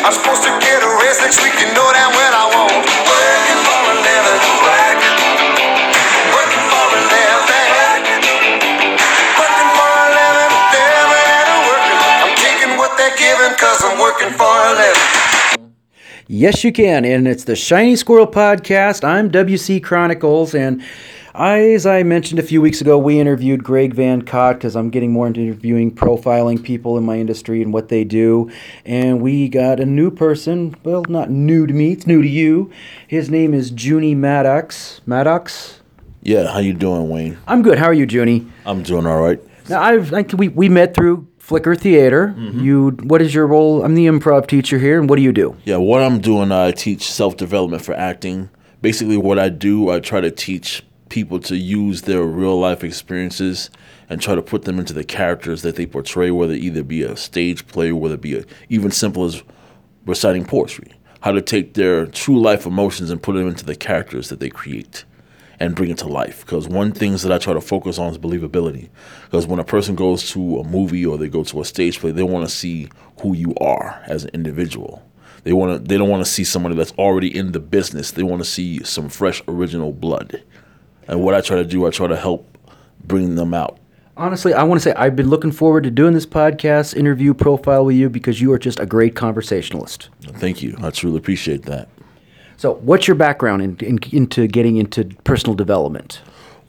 I'm supposed to get a raise next week, you know damn well I won't. Working for a living, working for a living, working for a living, working. I'm taking what they're giving, cause I'm working for a living. Yes, you can. And it's the Shiny Squirrel Podcast. I'm WC Chronicles. And as I mentioned a few weeks ago, we interviewed Greg Van Cott because I'm getting more into interviewing, profiling people in my industry and what they do. And we got a new person. Well, not new to me, it's new to you. His name is Junie Maddox. Maddox? Yeah, how you doing, Wayne? I'm good. How are you, Junie? I'm doing all right. Now, I've, I, we, we met through Flickr Theater. Mm-hmm. You, what is your role? I'm the improv teacher here, and what do you do? Yeah, what I'm doing, I teach self development for acting. Basically, what I do, I try to teach people to use their real life experiences and try to put them into the characters that they portray, whether it either be a stage play, whether it be a, even simple as reciting poetry. How to take their true life emotions and put them into the characters that they create and bring it to life. Because one things that I try to focus on is believability. Because when a person goes to a movie or they go to a stage play, they want to see who you are as an individual. They want to. They don't want to see somebody that's already in the business. They want to see some fresh, original blood. And what I try to do, I try to help bring them out. Honestly, I want to say I've been looking forward to doing this podcast interview profile with you because you are just a great conversationalist. Thank you. I truly appreciate that. So, what's your background in, in, into getting into personal development?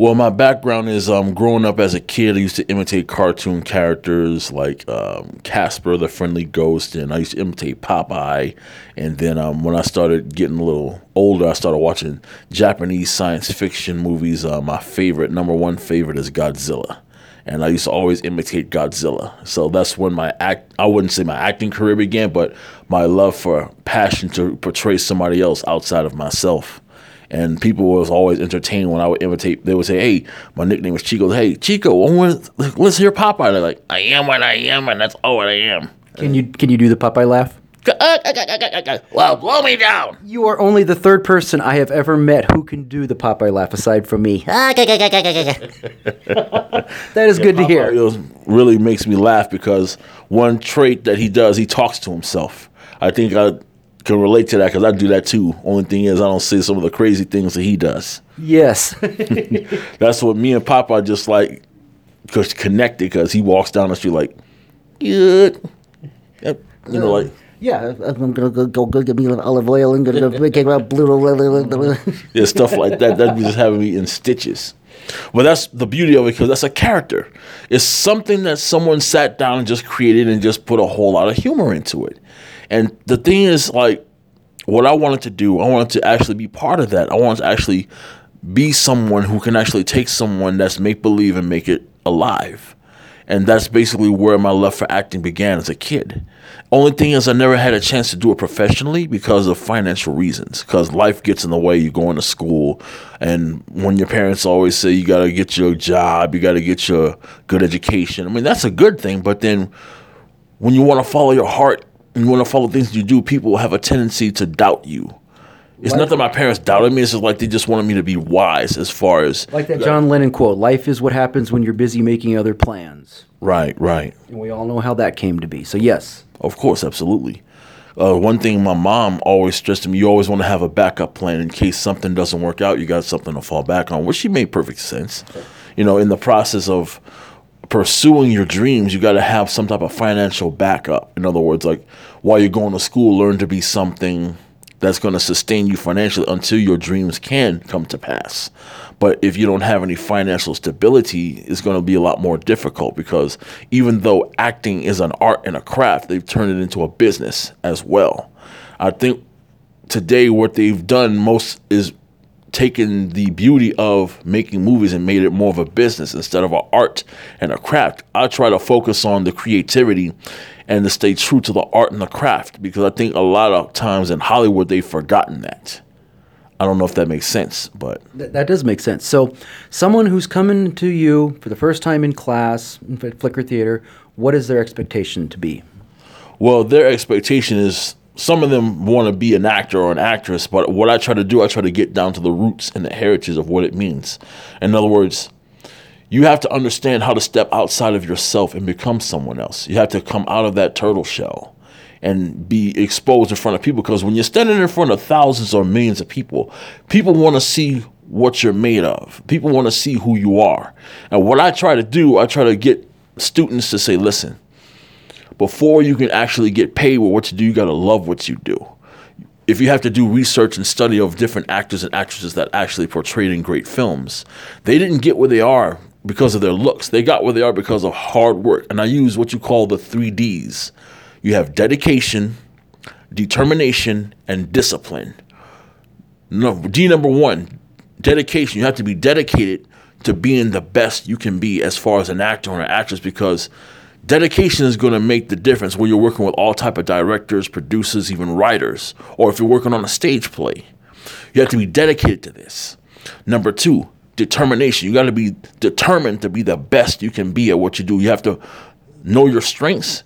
Well, my background is um, growing up as a kid. I used to imitate cartoon characters like um, Casper the Friendly Ghost, and I used to imitate Popeye. And then um, when I started getting a little older, I started watching Japanese science fiction movies. Uh, my favorite, number one favorite, is Godzilla. And I used to always imitate Godzilla. So that's when my act, I wouldn't say my acting career began, but my love for passion to portray somebody else outside of myself and people was always entertained when I would imitate. They would say, "Hey, my nickname was Chico. Hey, Chico, want- let's hear Popeye." They're like, "I am what I am, and that's all what I am." Can you can you do the Popeye laugh? Uh, well, blow me down. You are only the third person I have ever met who can do the Popeye laugh aside from me. Ah, that is good to hear. It really makes me laugh because one trait that he does, he talks to himself. I think I can relate to that because I do that too. Only thing is, I don't say some of the crazy things that he does. Yes. That's what me and Popeye just like cause connected because he walks down the street like, good. Yep. You know, like yeah. I'm gonna go, go, go get me an Olive Oyl and gonna make a blue. yeah, stuff like that. That'd be just having me in stitches. But that's the beauty of it because that's a character. It's something that someone sat down and just created and just put a whole lot of humor into it. And the thing is, like, what I wanted to do, I wanted to actually be part of that. I wanted to actually be someone who can actually take someone that's make believe and make it alive. And that's basically where my love for acting began as a kid. Only thing is, I never had a chance to do it professionally because of financial reasons. Because life gets in the way. You're going to school, and when your parents always say you got to get your job, you got to get your good education. I mean, that's a good thing. But then when you want to follow your heart you want to follow things you do, people have a tendency to doubt you. It's not that my parents doubted me. It's just like they just wanted me to be wise as far as Like that John Lennon quote: "Life is what happens when you're busy making other plans." right, right. And we all know how that came to be. So yes. Of course, absolutely. Uh, one thing my mom always stressed to me: you always want to have a backup plan in case something doesn't work out. You got something to fall back on, which she made perfect sense. You know, in the process of pursuing your dreams, you got to have some type of financial backup. In other words, like while you're going to school, learn to be something that's going to sustain you financially until your dreams can come to pass. But if you don't have any financial stability, it's going to be a lot more difficult because even though acting is an art and a craft, they've turned it into a business as well. I think today what they've done most is taken the beauty of making movies and made it more of a business instead of an art and a craft. I try to focus on the creativity and to stay true to the art and the craft because I think a lot of times in Hollywood they've forgotten that. I don't know if that makes sense, but That, that does make sense. So, someone who's coming to you for the first time in class in Fl- Flickr Theater, what is their expectation to be? Well, their expectation is some of them want to be an actor or an actress, but what I try to do, I try to get down to the roots and the heritage of what it means. In other words, you have to understand how to step outside of yourself and become someone else. You have to come out of that turtle shell and be exposed in front of people because when you're standing in front of thousands or millions of people, people want to see what you're made of. People want to see who you are. And what I try to do, I try to get students to say, listen, before you can actually get paid with what you do, you got to love what you do. If you have to do research and study of different actors and actresses that actually portrayed in great films, they didn't get where they are because of their looks. They got where they are because of hard work. And I use what you call the three D's you have dedication, determination, and discipline. No, D number one, dedication. You have to be dedicated to being the best you can be as far as an actor or an actress because dedication is going to make the difference when you're working with all type of directors, producers, even writers, or if you're working on a stage play. You have to be dedicated to this. Number two, determination. You got to be determined to be the best you can be at what you do. You have to know your strengths,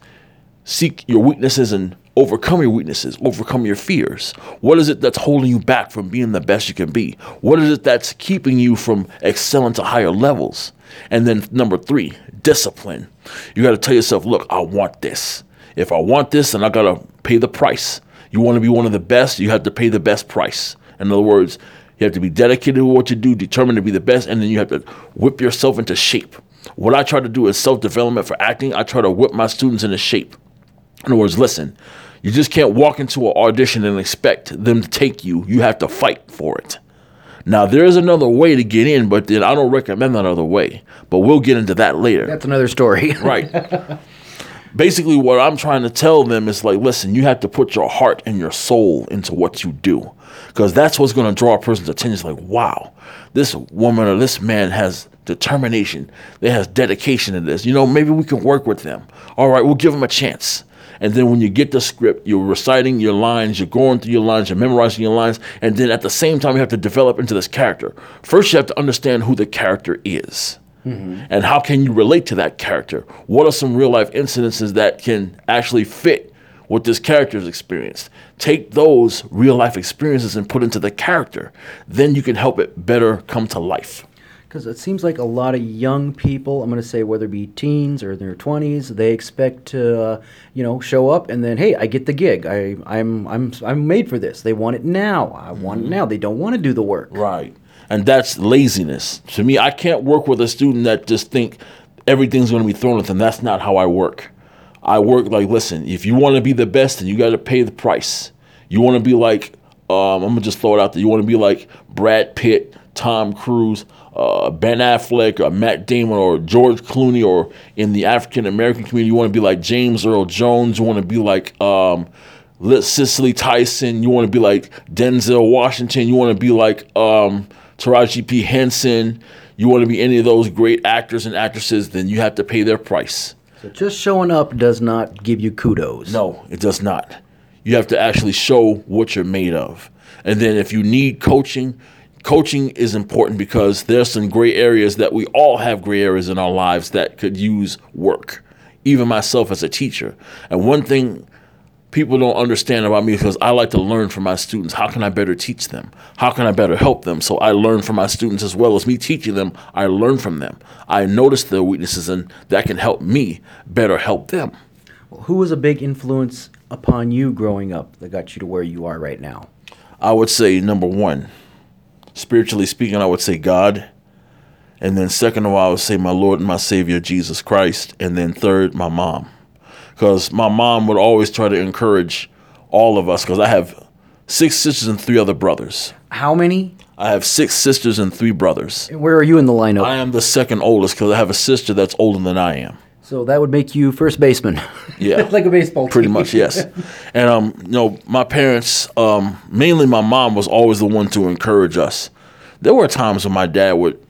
seek your weaknesses, and overcome your weaknesses, overcome your fears. What is it that's holding you back from being the best you can be? What is it that's keeping you from excelling to higher levels? And then number three, discipline. You got to tell yourself, look, I want this. If I want this, then I got to pay the price. You want to be one of the best, you have to pay the best price. In other words, you have to be dedicated to what you do, determined to be the best, and then you have to whip yourself into shape. What I try to do is self development for acting. I try to whip my students into shape. In other words, listen, you just can't walk into an audition and expect them to take you. You have to fight for it. Now, there is another way to get in, but then I don't recommend that other way. But we'll get into that later. That's another story. Right. Basically, what I'm trying to tell them is like, listen, you have to put your heart and your soul into what you do. Because that's what's going to draw a person's attention. It's like, wow, this woman or this man has determination, they has dedication to this. You know, maybe we can work with them. All right, we'll give them a chance. And then when you get the script, you're reciting your lines, you're going through your lines, you're memorizing your lines, and then at the same time, you have to develop into this character. First, you have to understand who the character is. Mm-hmm. And how can you relate to that character? What are some real life incidences that can actually fit what this character has experienced? Take those real life experiences and put into the character. Then you can help it better come to life. Because it seems like a lot of young people, I'm going to say whether it be teens or their 20s, they expect to, uh, you know, show up and then, hey, I get the gig. I, I'm, I'm, I'm made for this. They want it now. I want it now. They don't want to do the work. Right. And that's laziness. To me, I can't work with a student that just think everything's going to be thrown at them. That's not how I work. I work like, listen, if you want to be the best, then you got to pay the price. You want to be like, um, I'm gonna just throw it out there. You want to be like Brad Pitt, Tom Cruise, uh, Ben Affleck, or Matt Damon, or George Clooney, or in the African American community, you want to be like James Earl Jones. You want to be like um, Cicely Tyson. You want to be like Denzel Washington. You want to be like um, Taraji P. Henson. You want to be any of those great actors and actresses, then you have to pay their price. So just showing up does not give you kudos. No, it does not. You have to actually show what you're made of. And then if you need coaching, coaching is important because there's some gray areas that we all have gray areas in our lives that could use work. Even myself as a teacher. And one thing people don't understand about me is because I like to learn from my students. How can I better teach them? How can I better help them? So I learn from my students as well as me teaching them. I learn from them. I notice their weaknesses and that can help me better help them. Who was a big influence upon you growing up that got you to where you are right now? I would say number one, spiritually speaking, I would say God. And then second of all, I would say my Lord and my Savior Jesus Christ. And then third, my mom. Because my mom would always try to encourage all of us, because I have six sisters and three other brothers. How many? I have six sisters and three brothers. Where are you in the lineup? I am the second oldest because I have a sister that's older than I am. So that would make you first baseman. Yeah. like a baseball Pretty team. much, yes. And um, you know, my parents, um, mainly my mom, was always the one to encourage us. There were times when my dad would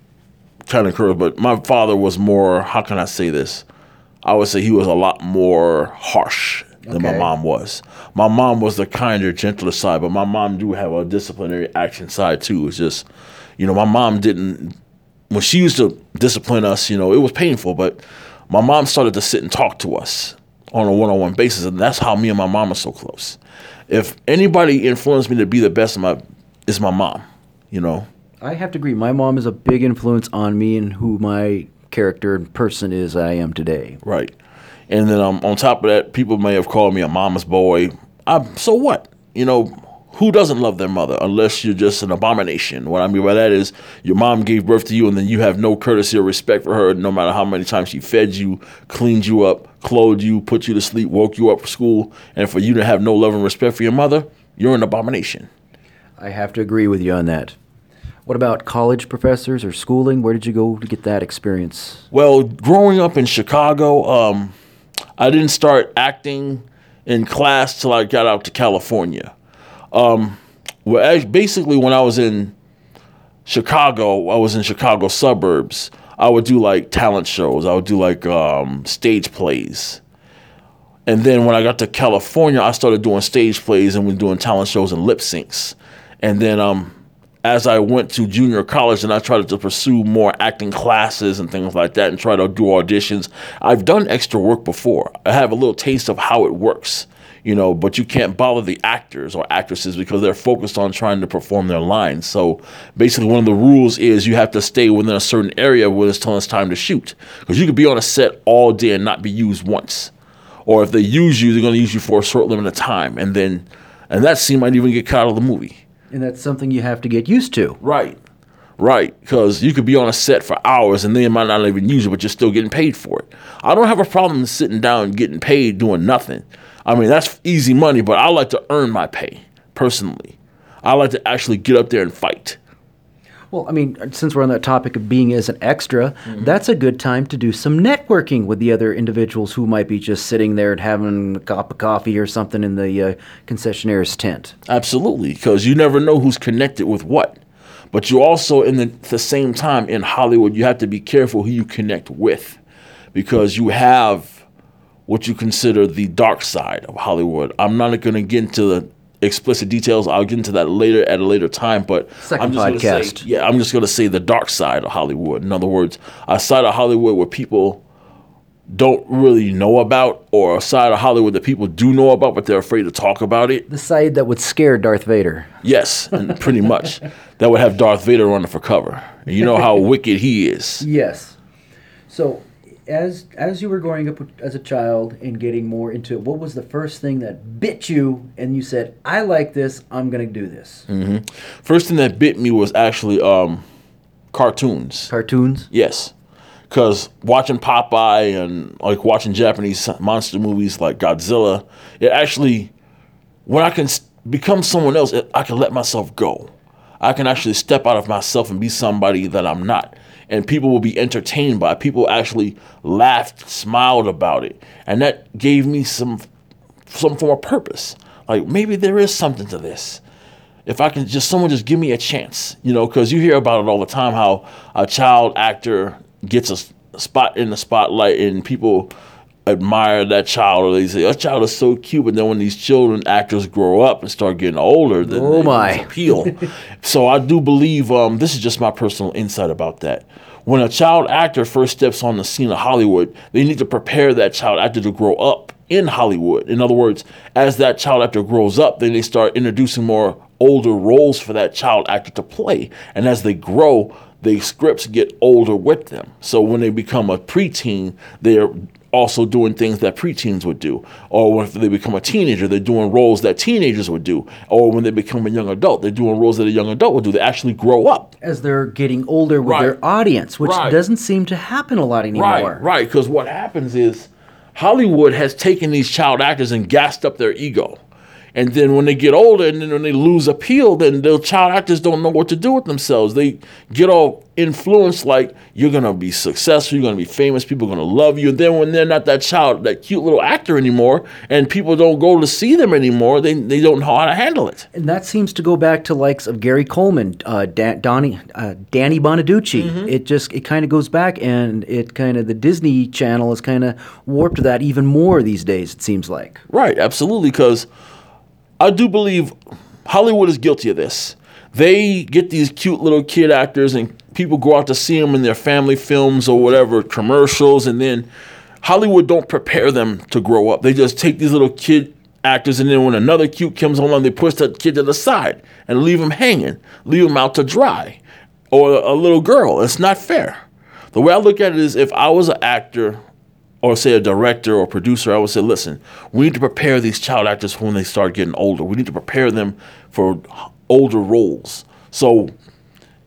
try to encourage, but my father was more. How can I say this? I would say he was a lot more harsh than my mom was. My mom was the kinder, gentler side, but my mom do have a disciplinary action side too. It's just, you know, my mom didn't when she used to discipline us, you know, it was painful, but my mom started to sit and talk to us on a one-on-one basis, and that's how me and my mom are so close. If anybody influenced me to be the best, my is my mom. You know, I have to agree. My mom is a big influence on me and who my character and person is I am today. right? And then um, on top of that, people may have called me a mama's boy. I'm, so what? You know, who doesn't love their mother unless you're just an abomination? What I mean by that is your mom gave birth to you and then you have no courtesy or respect for her no matter how many times she fed you, cleaned you up, clothed you, put you to sleep, woke you up for school. And for you to have no love and respect for your mother, you're an abomination. I have to agree with you on that. What about college professors or schooling? Where did you go to get that experience? Well, growing up in Chicago, um, I didn't start acting in class till I got out to California. Um, well, basically, when I was in Chicago, I was in Chicago suburbs. I would do like talent shows. I would do like um, stage plays. And then when I got to California, I started doing stage plays and was doing talent shows and lip syncs. And then um, as I went to junior college and I tried to pursue more acting classes and things like that and try to do auditions, I've done extra work before. I have a little taste of how it works, you know, but you can't bother the actors or actresses because they're focused on trying to perform their lines. So basically, one of the rules is you have to stay within a certain area when it's telling it's time to shoot. Because you could be on a set all day and not be used once. Or if they use you, they're going to use you for a short limit of time. And then, and that scene might even get cut out of the movie. And that's something you have to get used to. Right. Right. Because you could be on a set for hours and they might not even use it, but you're still getting paid for it. I don't have a problem sitting down and getting paid doing nothing. I mean, that's easy money, but I like to earn my pay personally. I like to actually get up there and fight. Well, I mean, since we're on that topic of being as an extra, Mm-hmm. that's a good time to do some networking with the other individuals who might be just sitting there and having a cup of coffee or something in the uh, concessionaire's tent. Absolutely, because you never know who's connected with what. But you also, in the, the same time, in Hollywood, you have to be careful who you connect with, because you have what you consider the dark side of Hollywood. I'm not going to get into the explicit details. I'll get into that later at a later time. But Second I'm just gonna say- podcast. yeah, I'm just going to say the dark side of Hollywood. In other words, a side of Hollywood where people don't really know about, or a side of Hollywood that people do know about, but they're afraid to talk about it. The side that would scare Darth Vader. Yes, and pretty much. That would have Darth Vader running for cover. And you know how wicked he is. Yes. So, as as you were growing up as a child and getting more into it, what was the first thing that bit you and you said, "I like this. I'm going to do this." First thing that bit me was actually um, cartoons. Cartoons. Yes. Because watching Popeye and like watching Japanese monster movies like Godzilla, it actually, when I can become someone else, I can let myself go. I can actually step out of myself and be somebody that I'm not. And people will be entertained by it. People actually laughed, smiled about it. And that gave me some some form of purpose. Like maybe there is something to this if I can just someone just give me a chance, you know, because you hear about it all the time how a child actor gets a spot in the spotlight and people admire that child or they say that child is so cute, but then when these children actors grow up and start getting older, then Oh, my. appeal. so I do believe um, this is just my personal insight about that. When a child actor first steps on the scene of Hollywood, they need to prepare that child actor to grow up in Hollywood. In other words, as that child actor grows up, then they start introducing more older roles for that child actor to play. And as they grow, the scripts get older with them. So when they become a preteen, they're also doing things that preteens would do. Or if they become a teenager, they're doing roles that teenagers would do. Or when they become a young adult, they're doing roles that a young adult would do. They actually grow up. As they're getting older with Right. their audience, which Right. doesn't seem to happen a lot anymore. Right, right. Because what happens is Hollywood has taken these child actors and gassed up their ego. And then when they get older and then when they lose appeal, then the child actors don't know what to do with themselves. They get all influenced like you're gonna be successful, you're gonna be famous, people are gonna love you. And then when they're not that child, that cute little actor anymore, and people don't go to see them anymore, they, they don't know how to handle it. And that seems to go back to likes of Gary Coleman, uh, da- Donnie, uh, Danny Bonaducci. Mm-hmm. It just it kind of goes back, and it kind of the Disney Channel has kind of warped that even more these days. It seems like. Right, absolutely. Because I do believe Hollywood is guilty of this. They get these cute little kid actors, and people go out to see them in their family films or whatever commercials, and then Hollywood don't prepare them to grow up. They just take these little kid actors, and then when another cute comes along, they push that kid to the side and leave him hanging, leave him out to dry, or a little girl. It's not fair. The way I look at it is, if I was an actor or say a director or producer, I would say, listen, we need to prepare these child actors when they start getting older. We need to prepare them for older roles. So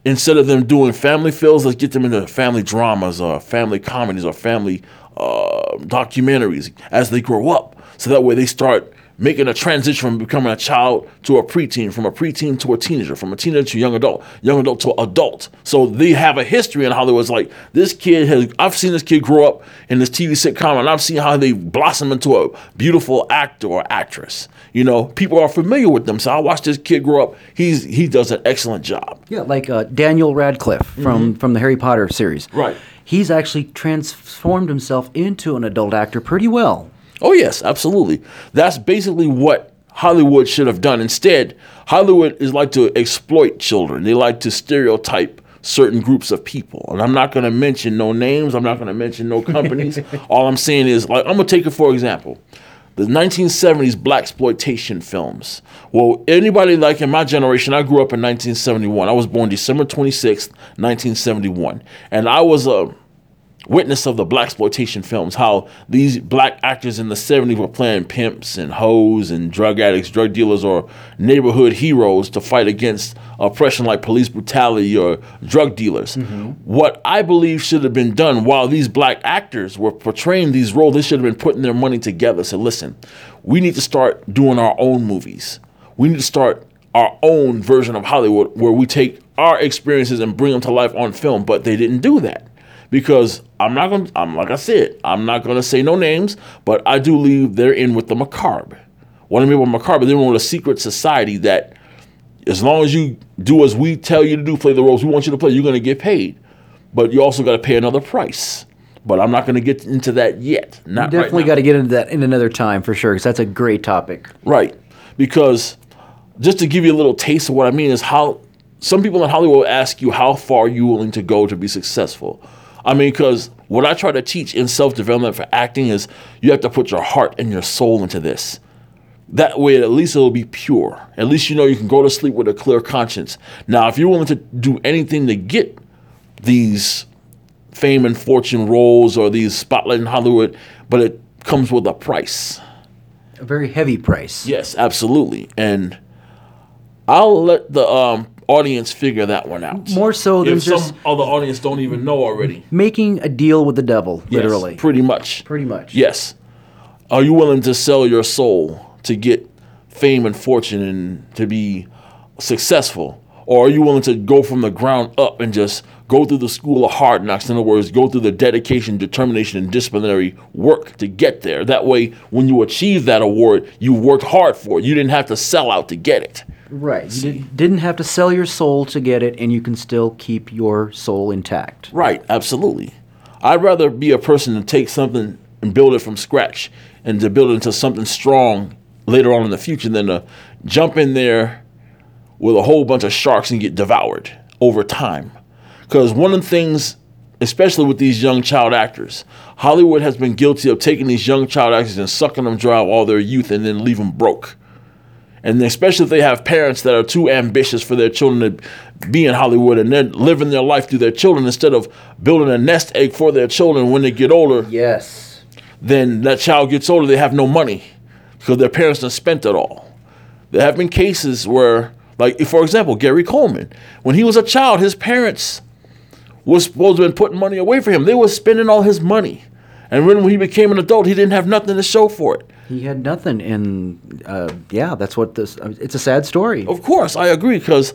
instead of them doing family films, let's get them into family dramas or family comedies or family uh, documentaries as they grow up. So that way they start making a transition from becoming a child to a preteen, from a preteen to a teenager, from a teenager to young adult, young adult to adult. So they have a history in Hollywood. It's like this kid has, I've seen this kid grow up in this TV sitcom and I've seen how they blossom into a beautiful actor or actress. You know, people are familiar with them. So I watched this kid grow up. He's he does an excellent job. Yeah, like uh, Daniel Radcliffe from from the Harry Potter series. Right. He's actually transformed himself into an adult actor pretty well. Oh yes, absolutely. That's basically what Hollywood should have done. Instead, Hollywood is like to exploit children. They like to stereotype certain groups of people. And I'm not going to mention no names. I'm not going to mention no companies. All I'm saying is, like, I'm going to take it for example. The 1970s black exploitation films. Well, anybody like in my generation, I grew up in 1971. I was born December 26th, 1971, and I was a witness of the black exploitation films, how these black actors in the 70s were playing pimps and hoes and drug addicts, drug dealers, or neighborhood heroes to fight against oppression like police brutality or drug dealers. Mm-hmm. What I believe should have been done while these black actors were portraying these roles, they should have been putting their money together. So listen, we need to start doing our own movies. We need to start our own version of Hollywood where we take our experiences and bring them to life on film, but they didn't do that because I'm not going. to I'm like I said, I'm not going to say no names, but I do believe they're in with the macabre. What I mean by macabre, they're in with a secret society that, as long as you do as we tell you to do, play the roles we want you to play, you're going to get paid, but you also got to pay another price. But I'm not going to get into that yet. Not Definitely right got to get into that in another time for sure, because that's a great topic. Right. Because just to give you a little taste of what I mean is how some people in Hollywood ask you how far are you willing to go to be successful. I mean, because what I try to teach in self development for acting is you have to put your heart and your soul into this. That way, at least it'll be pure. At least you know you can go to sleep with a clear conscience. Now, if you're willing to do anything to get these fame and fortune roles or these spotlight in Hollywood, but it comes with a price. A very heavy price. Yes, absolutely. And I'll let the um, audience figure that one out. More so than if just some other audience don't even know already. making a deal with the devil, Yes, literally. pretty much. Pretty much. Yes. Are you willing to sell your soul to get fame and fortune and to be successful? Or are you willing to go from the ground up and just go through the school of hard knocks? In other words, go through the dedication, determination, and disciplinary work to get there. That way, when you achieve that award, you worked hard for it. You didn't have to sell out to get it. Right. You did, didn't have to sell your soul to get it, and you can still keep your soul intact. Right, absolutely. I'd rather be a person to take something and build it from scratch and to build it into something strong later on in the future than to jump in there with a whole bunch of sharks and get devoured over time. Because one of the things, especially with these young child actors, Hollywood has been guilty of taking these young child actors and sucking them dry all their youth and then leave them broke. And especially if they have parents that are too ambitious for their children to be in Hollywood and they're living their life through their children instead of building a nest egg for their children when they get older, Yes. then that child gets older, they have no money because their parents have spent it all. There have been cases where, like, for example, Gary Coleman, when he was a child, his parents was supposed to have been putting money away for him. They were spending all his money. And when he became an adult, he didn't have nothing to show for it. He had nothing, and uh, yeah, that's what this. It's a sad story. Of course, I agree because,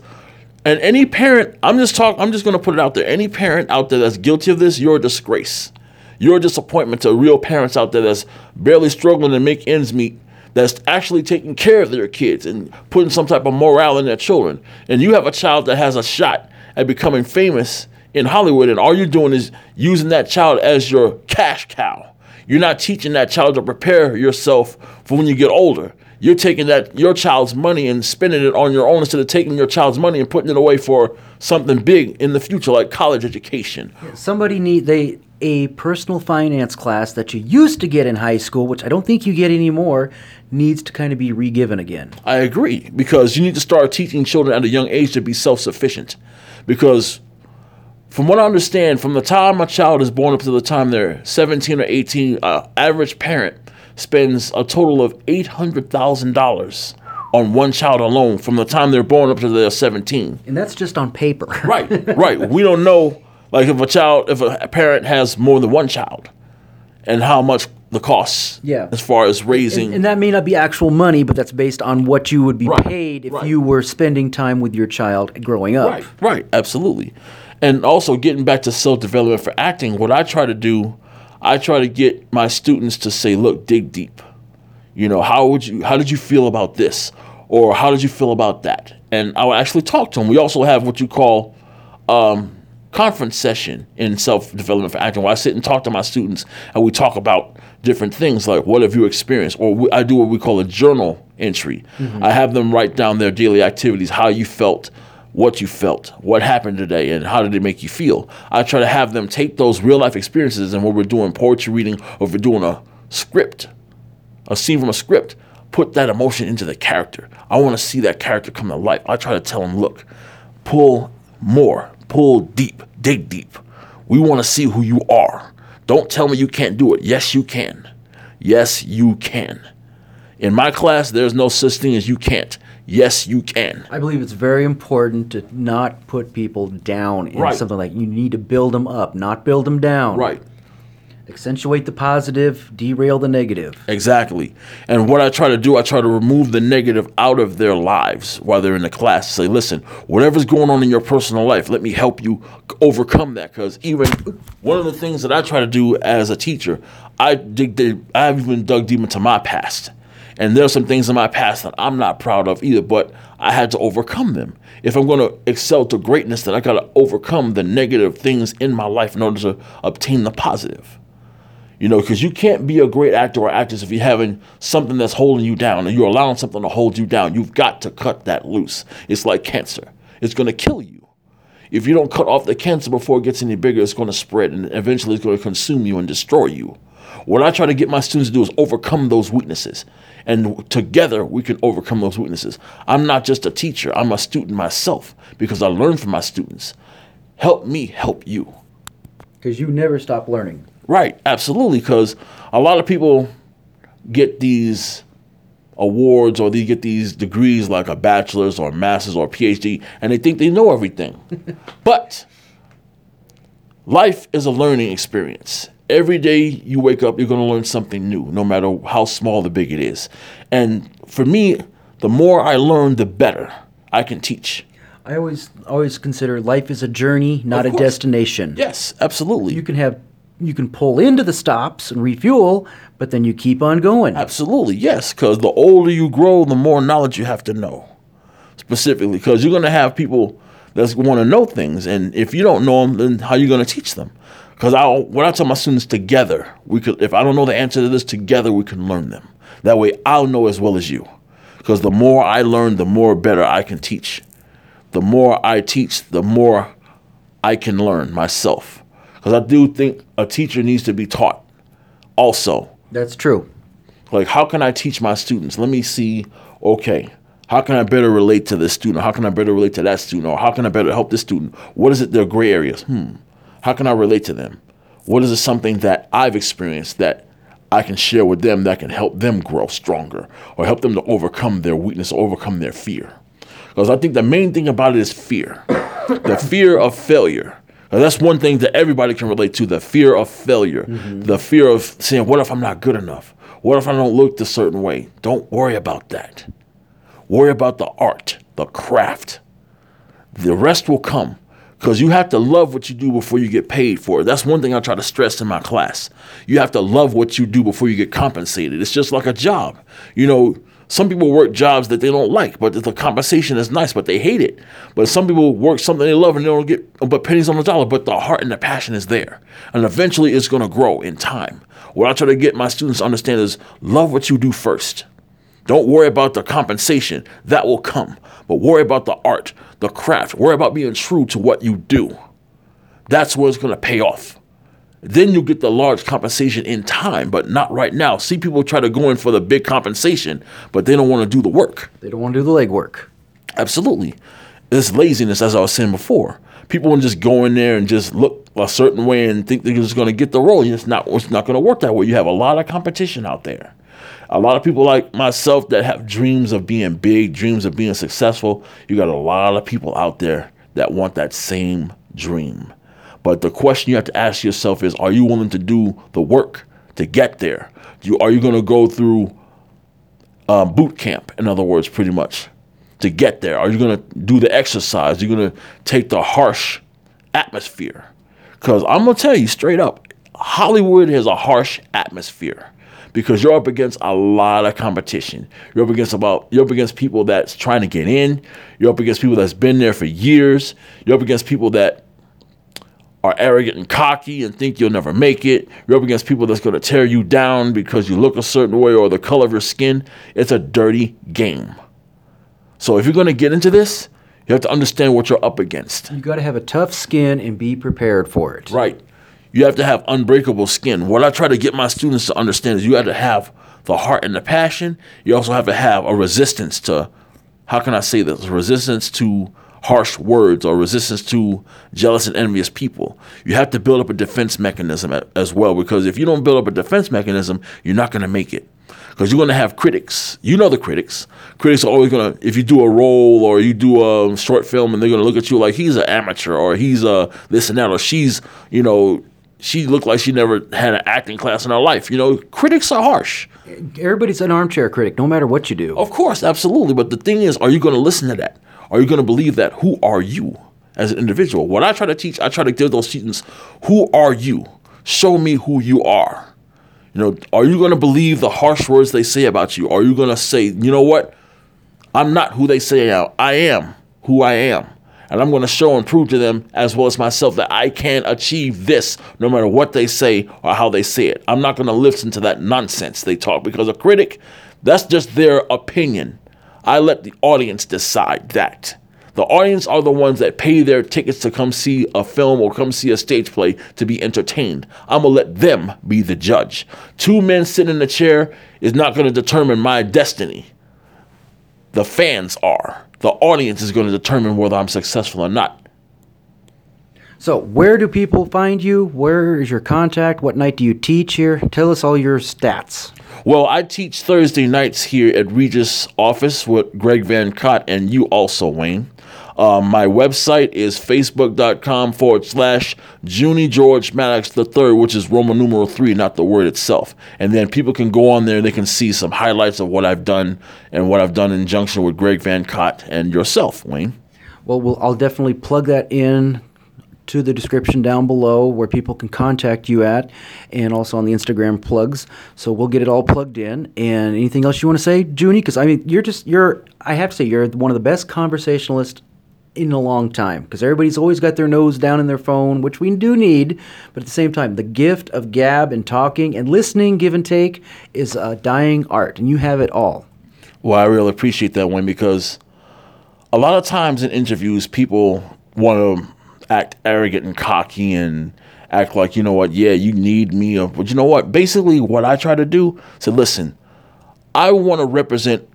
and any parent, I'm just talk, I'm just going to put it out there. Any parent out there that's guilty of this, you're a disgrace. You're a disappointment to real parents out there that's barely struggling to make ends meet. That's actually taking care of their kids and putting some type of morale in their children. And you have a child that has a shot at becoming famous in Hollywood, and all you're doing is using that child as your cash cow. You're not teaching that child to prepare yourself for when you get older. You're taking that your child's money and spending it on your own instead of taking your child's money and putting it away for something big in the future, like college education. Somebody need they a personal finance class that you used to get in high school, which I don't think you get anymore, needs to kind of be re-given again. I agree because you need to start teaching children at a young age to be self-sufficient. Because from what I understand, from the time my child is born up to the time they're 17 or 18, uh, average parent spends a total of $800,000 on one child alone from the time they're born up to they're 17. And that's just on paper. Right, right. We don't know, like, if a child, if a parent has more than one child and how much the costs Yeah. as far as raising. And, and that may not be actual money, but that's based on what you would be Right, paid if right. you were spending time with your child growing up. Right, right, absolutely. And also getting back to self development for acting, what I try to do, I try to get my students to say, look, dig deep. You know, how would you how did you feel about this? Or how did you feel about that? And I would actually talk to them. We also have what you call um, conference session in self development for acting, where I sit and talk to my students and we talk about different things like what have you experienced, or we, I do what we call a journal entry. I have them write down their daily activities, how you felt, what you felt, what happened today, and how did it make you feel. I try to have them take those real life experiences, and when we're doing poetry reading or if we're doing a script, a scene from a script, put that emotion into the character. I want to see that character come to life. I try to tell them, look, pull more, pull deep, dig deep. We want to see who you are. Don't tell me you can't do it. Yes, you can. Yes, you can. In my class, there's no such thing as you can't. Yes, you can. I believe it's very important to not put people down in Right. something like you need to build them up, not build them down. Right. Accentuate the positive, derail the negative. Exactly. And what I try to do, I try to remove the negative out of their lives while they're in the class. Say, listen, whatever's going on in your personal life, let me help you overcome that. Because even one of the things that I try to do as a teacher, I dig I've even dug deep into my past. And there's some things in my past that I'm not proud of either, but I had to overcome them. If I'm going to excel to greatness, then I got to overcome the negative things in my life in order to obtain the positive. You know, because you can't be a great actor or actress if you're having something that's holding you down and you're allowing something to hold you down. You've got to cut that loose. It's like cancer, it's going to kill you. If you don't cut off the cancer before it gets any bigger, it's going to spread and eventually it's going to consume you and destroy you. What I try to get my students to do is overcome those weaknesses. And together we can overcome those weaknesses. I'm not just a teacher, I'm a student myself because I learn from my students. Help me help you. Because you never stop learning. Right, absolutely. Because a lot of people get these awards or they get these degrees like a bachelor's or a master's or a PhD, and they think they know everything. but life is a learning experience. Every day you wake up, you're going to learn something new, no matter how small or big it is. And for me, the more I learn, the better I can teach. I always always consider life is a journey, not a destination. Yes, absolutely. You can have you can pull into the stops and refuel, but then you keep on going. Absolutely, yes. Because the older you grow, the more knowledge you have to know. Specifically, because you're going to have people that want to know things, and if you don't know them, then how are you going to teach them? Because I, when I tell my students together, we could. If I don't know the answer to this, together we can learn them. That way, I'll know as well as you. Because the more I learn, the more better I can teach. The more I teach, the more I can learn myself. Because I do think a teacher needs to be taught. Also, That's true. like how can i teach my students let me see okay how can i better relate to this student how can i better relate to that student or how can i better help this student what is it their gray areas hmm how can i relate to them what is it something that i've experienced that i can share with them that can help them grow stronger or help them to overcome their weakness or overcome their fear because i think the main thing about it is fear the fear of failure now, that's one thing that everybody can relate to the fear of failure, mm-hmm. the fear of saying, What if I'm not good enough? What if I don't look a certain way? Don't worry about that. Worry about the art, the craft. The rest will come because you have to love what you do before you get paid for it. That's one thing I try to stress in my class. You have to love what you do before you get compensated. It's just like a job. You know, some people work jobs that they don't like, but the compensation is nice, but they hate it. But some people work something they love and they don't get but pennies on the dollar, but the heart and the passion is there. And eventually it's to grow in time. What I try to get my students to understand is love what you do first. Don't worry about the compensation, that will come. But worry about the art, the craft. Worry about being true to what you do. That's where it's going to pay off. Then you'll get the large compensation in time, but not right now. See people try to go in for the big compensation, but they don't want to do the work. They don't want to do the legwork. Absolutely. It's laziness, as I was saying before. People will just go in there and just look a certain way and think they're just going to get the role. It's not. It's not going to work that way. You have a lot of competition out there. A lot of people like myself that have dreams of being big, dreams of being successful. You got a lot of people out there that want that same dream. But the question you have to ask yourself is: Are you willing to do the work to get there? You are you going to go through um, boot camp? In other words, pretty much to get there. Are you going to do the exercise? You're going to take the harsh atmosphere. Because I'm going to tell you straight up, Hollywood has a harsh atmosphere because you're up against a lot of competition. You're up against about you're up against people that's trying to get in. You're up against people that's been there for years. You're up against people that are arrogant and cocky and think you'll never make it. You're up against people that's going to tear you down because you look a certain way or the color of your skin. It's a dirty game. So if you're going to get into this, you have to understand what you're up against. You got to have a tough skin and be prepared for it. Right. You have to have unbreakable skin. What I try to get my students to understand is you have to have the heart and the passion. You also have to have a resistance to, how can I say this? Resistance to harsh words or resistance to jealous and envious people. You have to build up a defense mechanism as well because if you don't build up a defense mechanism, you're not going to make it. Because you're going to have critics. You know the critics. Critics are always going to, if you do a role or you do a short film and they're going to look at you like he's an amateur or he's a this and that or she's, you know, she looked like she never had an acting class in her life. You know, critics are harsh. Everybody's an armchair critic, no matter what you do. Of course, absolutely. But the thing is, are you going to listen to that? Are you going to believe that? Who are you as an individual? What I try to teach, I try to give those students, who are you? Show me who you are. You know, are you going to believe the harsh words they say about you? Are you going to say, you know what? I'm not who they say I am. I am who I am. And I'm going to show and prove to them, as well as myself, that I can achieve this no matter what they say or how they say it. I'm not going to listen to that nonsense they talk because a critic, that's just their opinion. I let the audience decide that. The audience are the ones that pay their tickets to come see a film or come see a stage play to be entertained. I'm going to let them be the judge. Two men sitting in a chair is not going to determine my destiny. The fans are. The audience is going to determine whether I'm successful or not. So, where do people find you? Where is your contact? What night do you teach here? Tell us all your stats. Well, I teach Thursday nights here at Regus office with Greg Van Cott and you also, Wayne. Um, my website is facebook.com forward slash Junie George Maddox III, which is Roman numeral three, not the word itself. And then people can go on there and they can see some highlights of what I've done and what I've done in junction with Greg Van Cott and yourself, Wayne. Well, we'll I'll definitely plug that in to the description down below where people can contact you at and also on the Instagram plugs. So we'll get it all plugged in. And anything else you want to say, Junie? Because I mean, you're just you're I have to say you're one of the best conversationalists in a long time because everybody's always got their nose down in their phone, which we do need. But at the same time, the gift of gab and talking and listening, give and take, is a dying art, and you have it all. Well, I really appreciate that one because a lot of times in interviews, people want to act arrogant and cocky and act like, you know what, yeah, you need me. But you know what? Basically, what I try to do is say, listen, I want to represent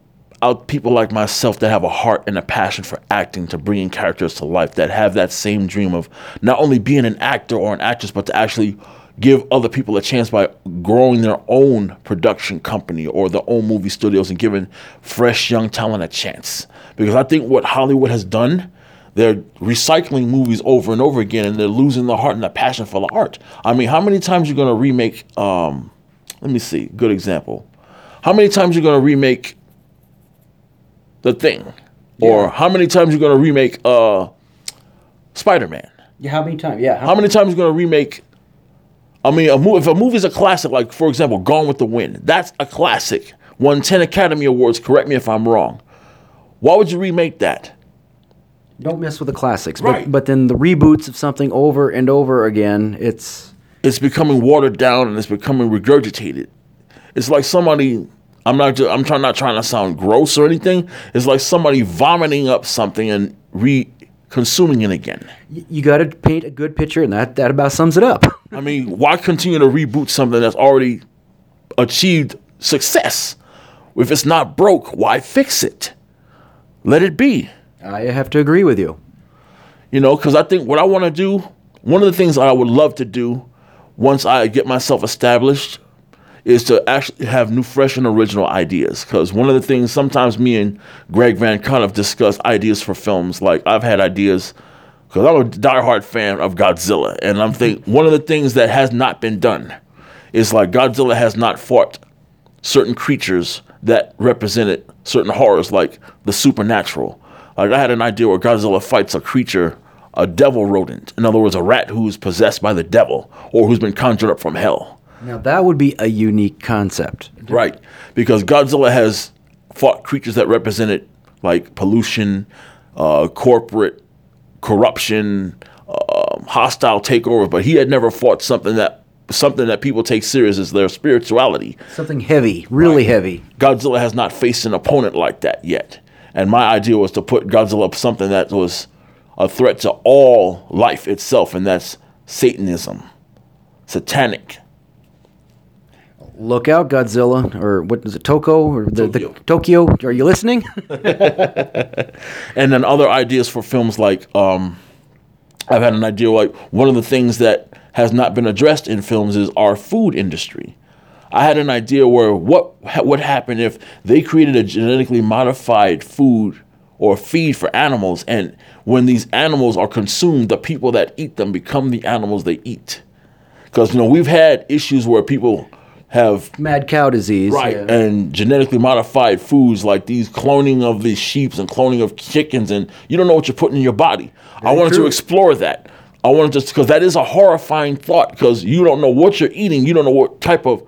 out people like myself that have a heart and a passion for acting, to bringing characters to life, that have that same dream of not only being an actor or an actress, but to actually give other people a chance by growing their own production company or their own movie studios and giving fresh young talent a chance. Because I think what Hollywood has done, they're recycling movies over and over again and they're losing the heart and the passion for the art. I mean, how many times are you going to remake um let me see, good example. How many times are you going to remake The Thing? Or how many times you're going to remake uh Spider-Man? Yeah, how many times? Yeah, How many times you're going to remake? I mean, a movie, if a movie's a classic, like for example, Gone with the Wind, that's a classic. Won ten Academy Awards. Correct me if I'm wrong. Why would you remake that? Don't mess with the classics. Right. But, but then the reboots of something over and over again, it's It's becoming watered down and it's becoming regurgitated. It's like somebody. I'm not. ju- I'm trying not trying to sound gross or anything. It's like somebody vomiting up something and re-consuming it again. you got to paint a good picture, and that that about sums it up. I mean, why continue to reboot something that's already achieved success? If it's not broke, why fix it? Let it be. I have to agree with you. You know, because I think what I want to do, one of the things I would love to do once I get myself established is to actually have new, fresh, and original ideas. Because one of the things sometimes me and Greg Van kind of discuss ideas for films. Like I've had ideas because I'm a diehard fan of Godzilla, and I'm think one of the things that has not been done is like Godzilla has not fought certain creatures that represented certain horrors, like the supernatural. Like I had an idea where Godzilla fights a creature, a devil rodent. In other words, a rat who's possessed by the devil or who's been conjured up from hell. Now that would be a unique concept. Right. Because Godzilla has fought creatures that represented like pollution, uh, corporate corruption, um hostile takeovers, but he had never fought something that something that people take serious as their spirituality. Something heavy, really heavy. Godzilla has not faced an opponent like that yet. And my idea was to put Godzilla up something that was a threat to all life itself, and that's Satanism, satanic. Look out, Godzilla, or what is it, Toko, or the Tokyo. the Tokyo? Are you listening? and then other ideas for films like um, I've had an idea like one of the things that has not been addressed in films is our food industry. I had an idea where what ha- would happen if they created a genetically modified food or feed for animals, and when these animals are consumed, the people that eat them become the animals they eat. Because you know we've had issues where people have Mad cow disease. right yeah. and genetically modified foods like these cloning of these sheep and cloning of chickens and you don't know what you're putting in your body i wanted true. to explore that i wanted to because that is a horrifying thought because you don't know what you're eating you don't know what type of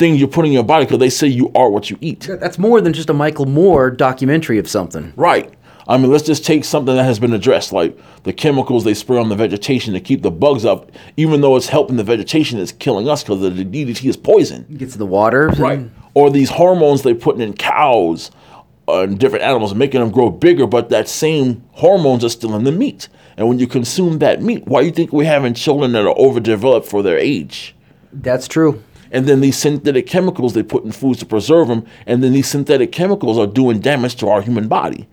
thing you're putting in your body because they say you are what you eat That's more than just a Michael Moore documentary of something. Right. I mean, let's just take something that has been addressed, like the chemicals they spray on the vegetation to keep the bugs up, even though it's helping the vegetation, it's killing us because the DDT is poison. Gets in the water. Right. Or these hormones they putting in cows uh, and different animals, making them grow bigger, but that same hormones are still in the meat. And when you consume that meat, why do you think we're having children that are overdeveloped for their age? That's true. and then these synthetic chemicals they put in foods to preserve them, and then these synthetic chemicals are doing damage to our human body.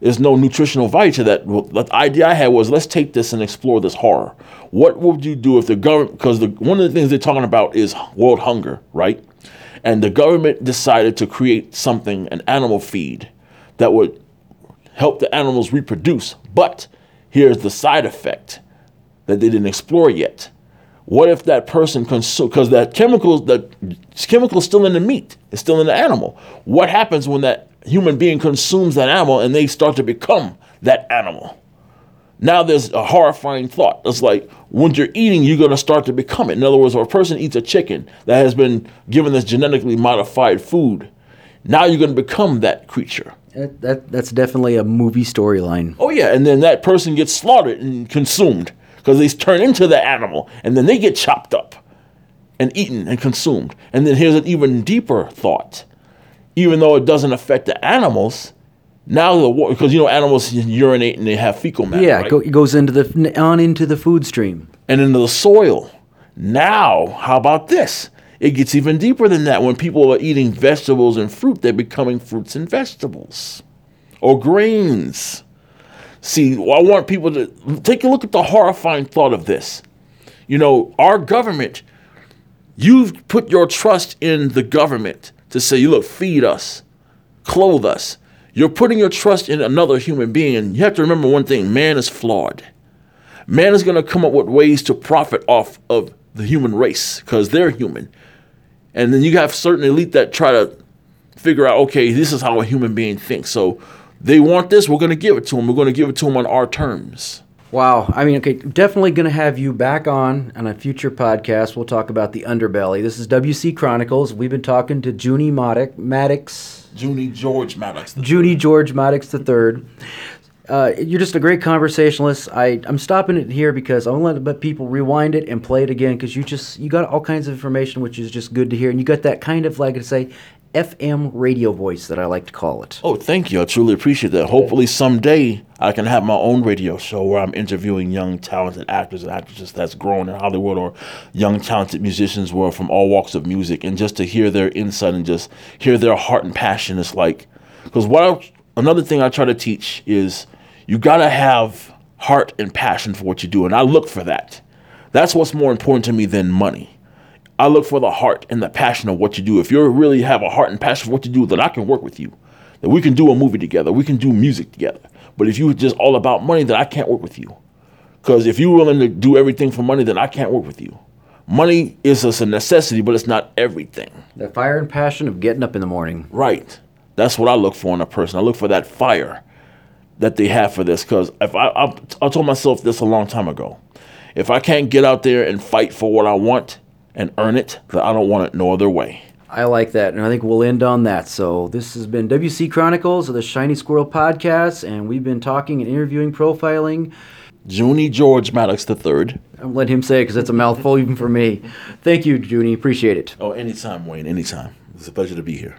There's no nutritional value to that. The idea I had was let's take this and explore this horror. What would you do if the government? Because the, one of the things they're talking about is world hunger, right? And the government decided to create something, an animal feed, that would help the animals reproduce. But here's the side effect that they didn't explore yet. What if that person consume because that chemical that chemical is still in the meat, it's still in the animal. What happens when that human being consumes that animal and they start to become that animal? Now there's a horrifying thought. It's like when you're eating, you're gonna start to become it. In other words, if a person eats a chicken that has been given this genetically modified food, now you're gonna become that creature. That, that that's definitely a movie storyline. Oh yeah, and then that person gets slaughtered and consumed because they turn into the animal, and then they get chopped up and eaten and consumed. And then here's an even deeper thought: even though it doesn't affect the animals, now the because you know animals urinate and they have fecal matter, Yeah, right? it, go, it goes into the on into the food stream. and into the soil. Now, how about this? It gets even deeper than that. When people are eating vegetables and fruit, they're becoming fruits and vegetables or grains. See, I want people to take a look at the horrifying thought of this. You know, our government, you've put your trust in the government to say, you look, feed us, clothe us. You're putting your trust in another human being. And you have to remember one thing man is flawed man is going to come up with ways to profit off of the human race because they're human. And then you have certain elite that try to figure out, okay, this is how a human being thinks. So they want this, we're going to give it to them. We're going to give it to them on our terms. Wow. I mean, okay, definitely going to have you back on on a future podcast. We'll talk about the underbelly. This is WC Chronicles. We've been talking to Junie Maddox, Maddox Junie George Maddox. Junie George Maddox III. Uh, you're just a great conversationalist. I, I'm stopping it here because I want to let people rewind it and play it again because you just you got all kinds of information which is just good to hear and you got that kind of like I say FM radio voice that I like to call it. Oh, thank you. I truly appreciate that. Hopefully, someday I can have my own radio show where I'm interviewing young, talented actors and actresses that's grown in Hollywood or young, talented musicians who are from all walks of music. And just to hear their insight and just hear their heart and passion is like, because what I, another thing I try to teach is you got to have heart and passion for what you do. And I look for that. That's what's more important to me than money. I look for the heart and the passion of what you do. If you really have a heart and passion for what you do, then I can work with you. That we can do a movie together. We can do music together. But if you're just all about money, then I can't work with you. Because if you're willing to do everything for money, then I can't work with you. Money is a necessity, but it's not everything. The fire and passion of getting up in the morning. Right. That's what I look for in a person. I look for that fire that they have for this. Because if I, I, I told myself this a long time ago, if I can't get out there and fight for what I want and earn it, then I don't want it no other way. I like that, and I think we'll end on that. So this has been WC Chronicles of the Shiny Squirrel podcast, and we've been talking and interviewing, profiling. Junie George Maddox III. I'll let him say it because it's a mouthful even for me. Thank you, Junie. Appreciate it. Oh, anytime, Wayne. Anytime. It's a pleasure to be here.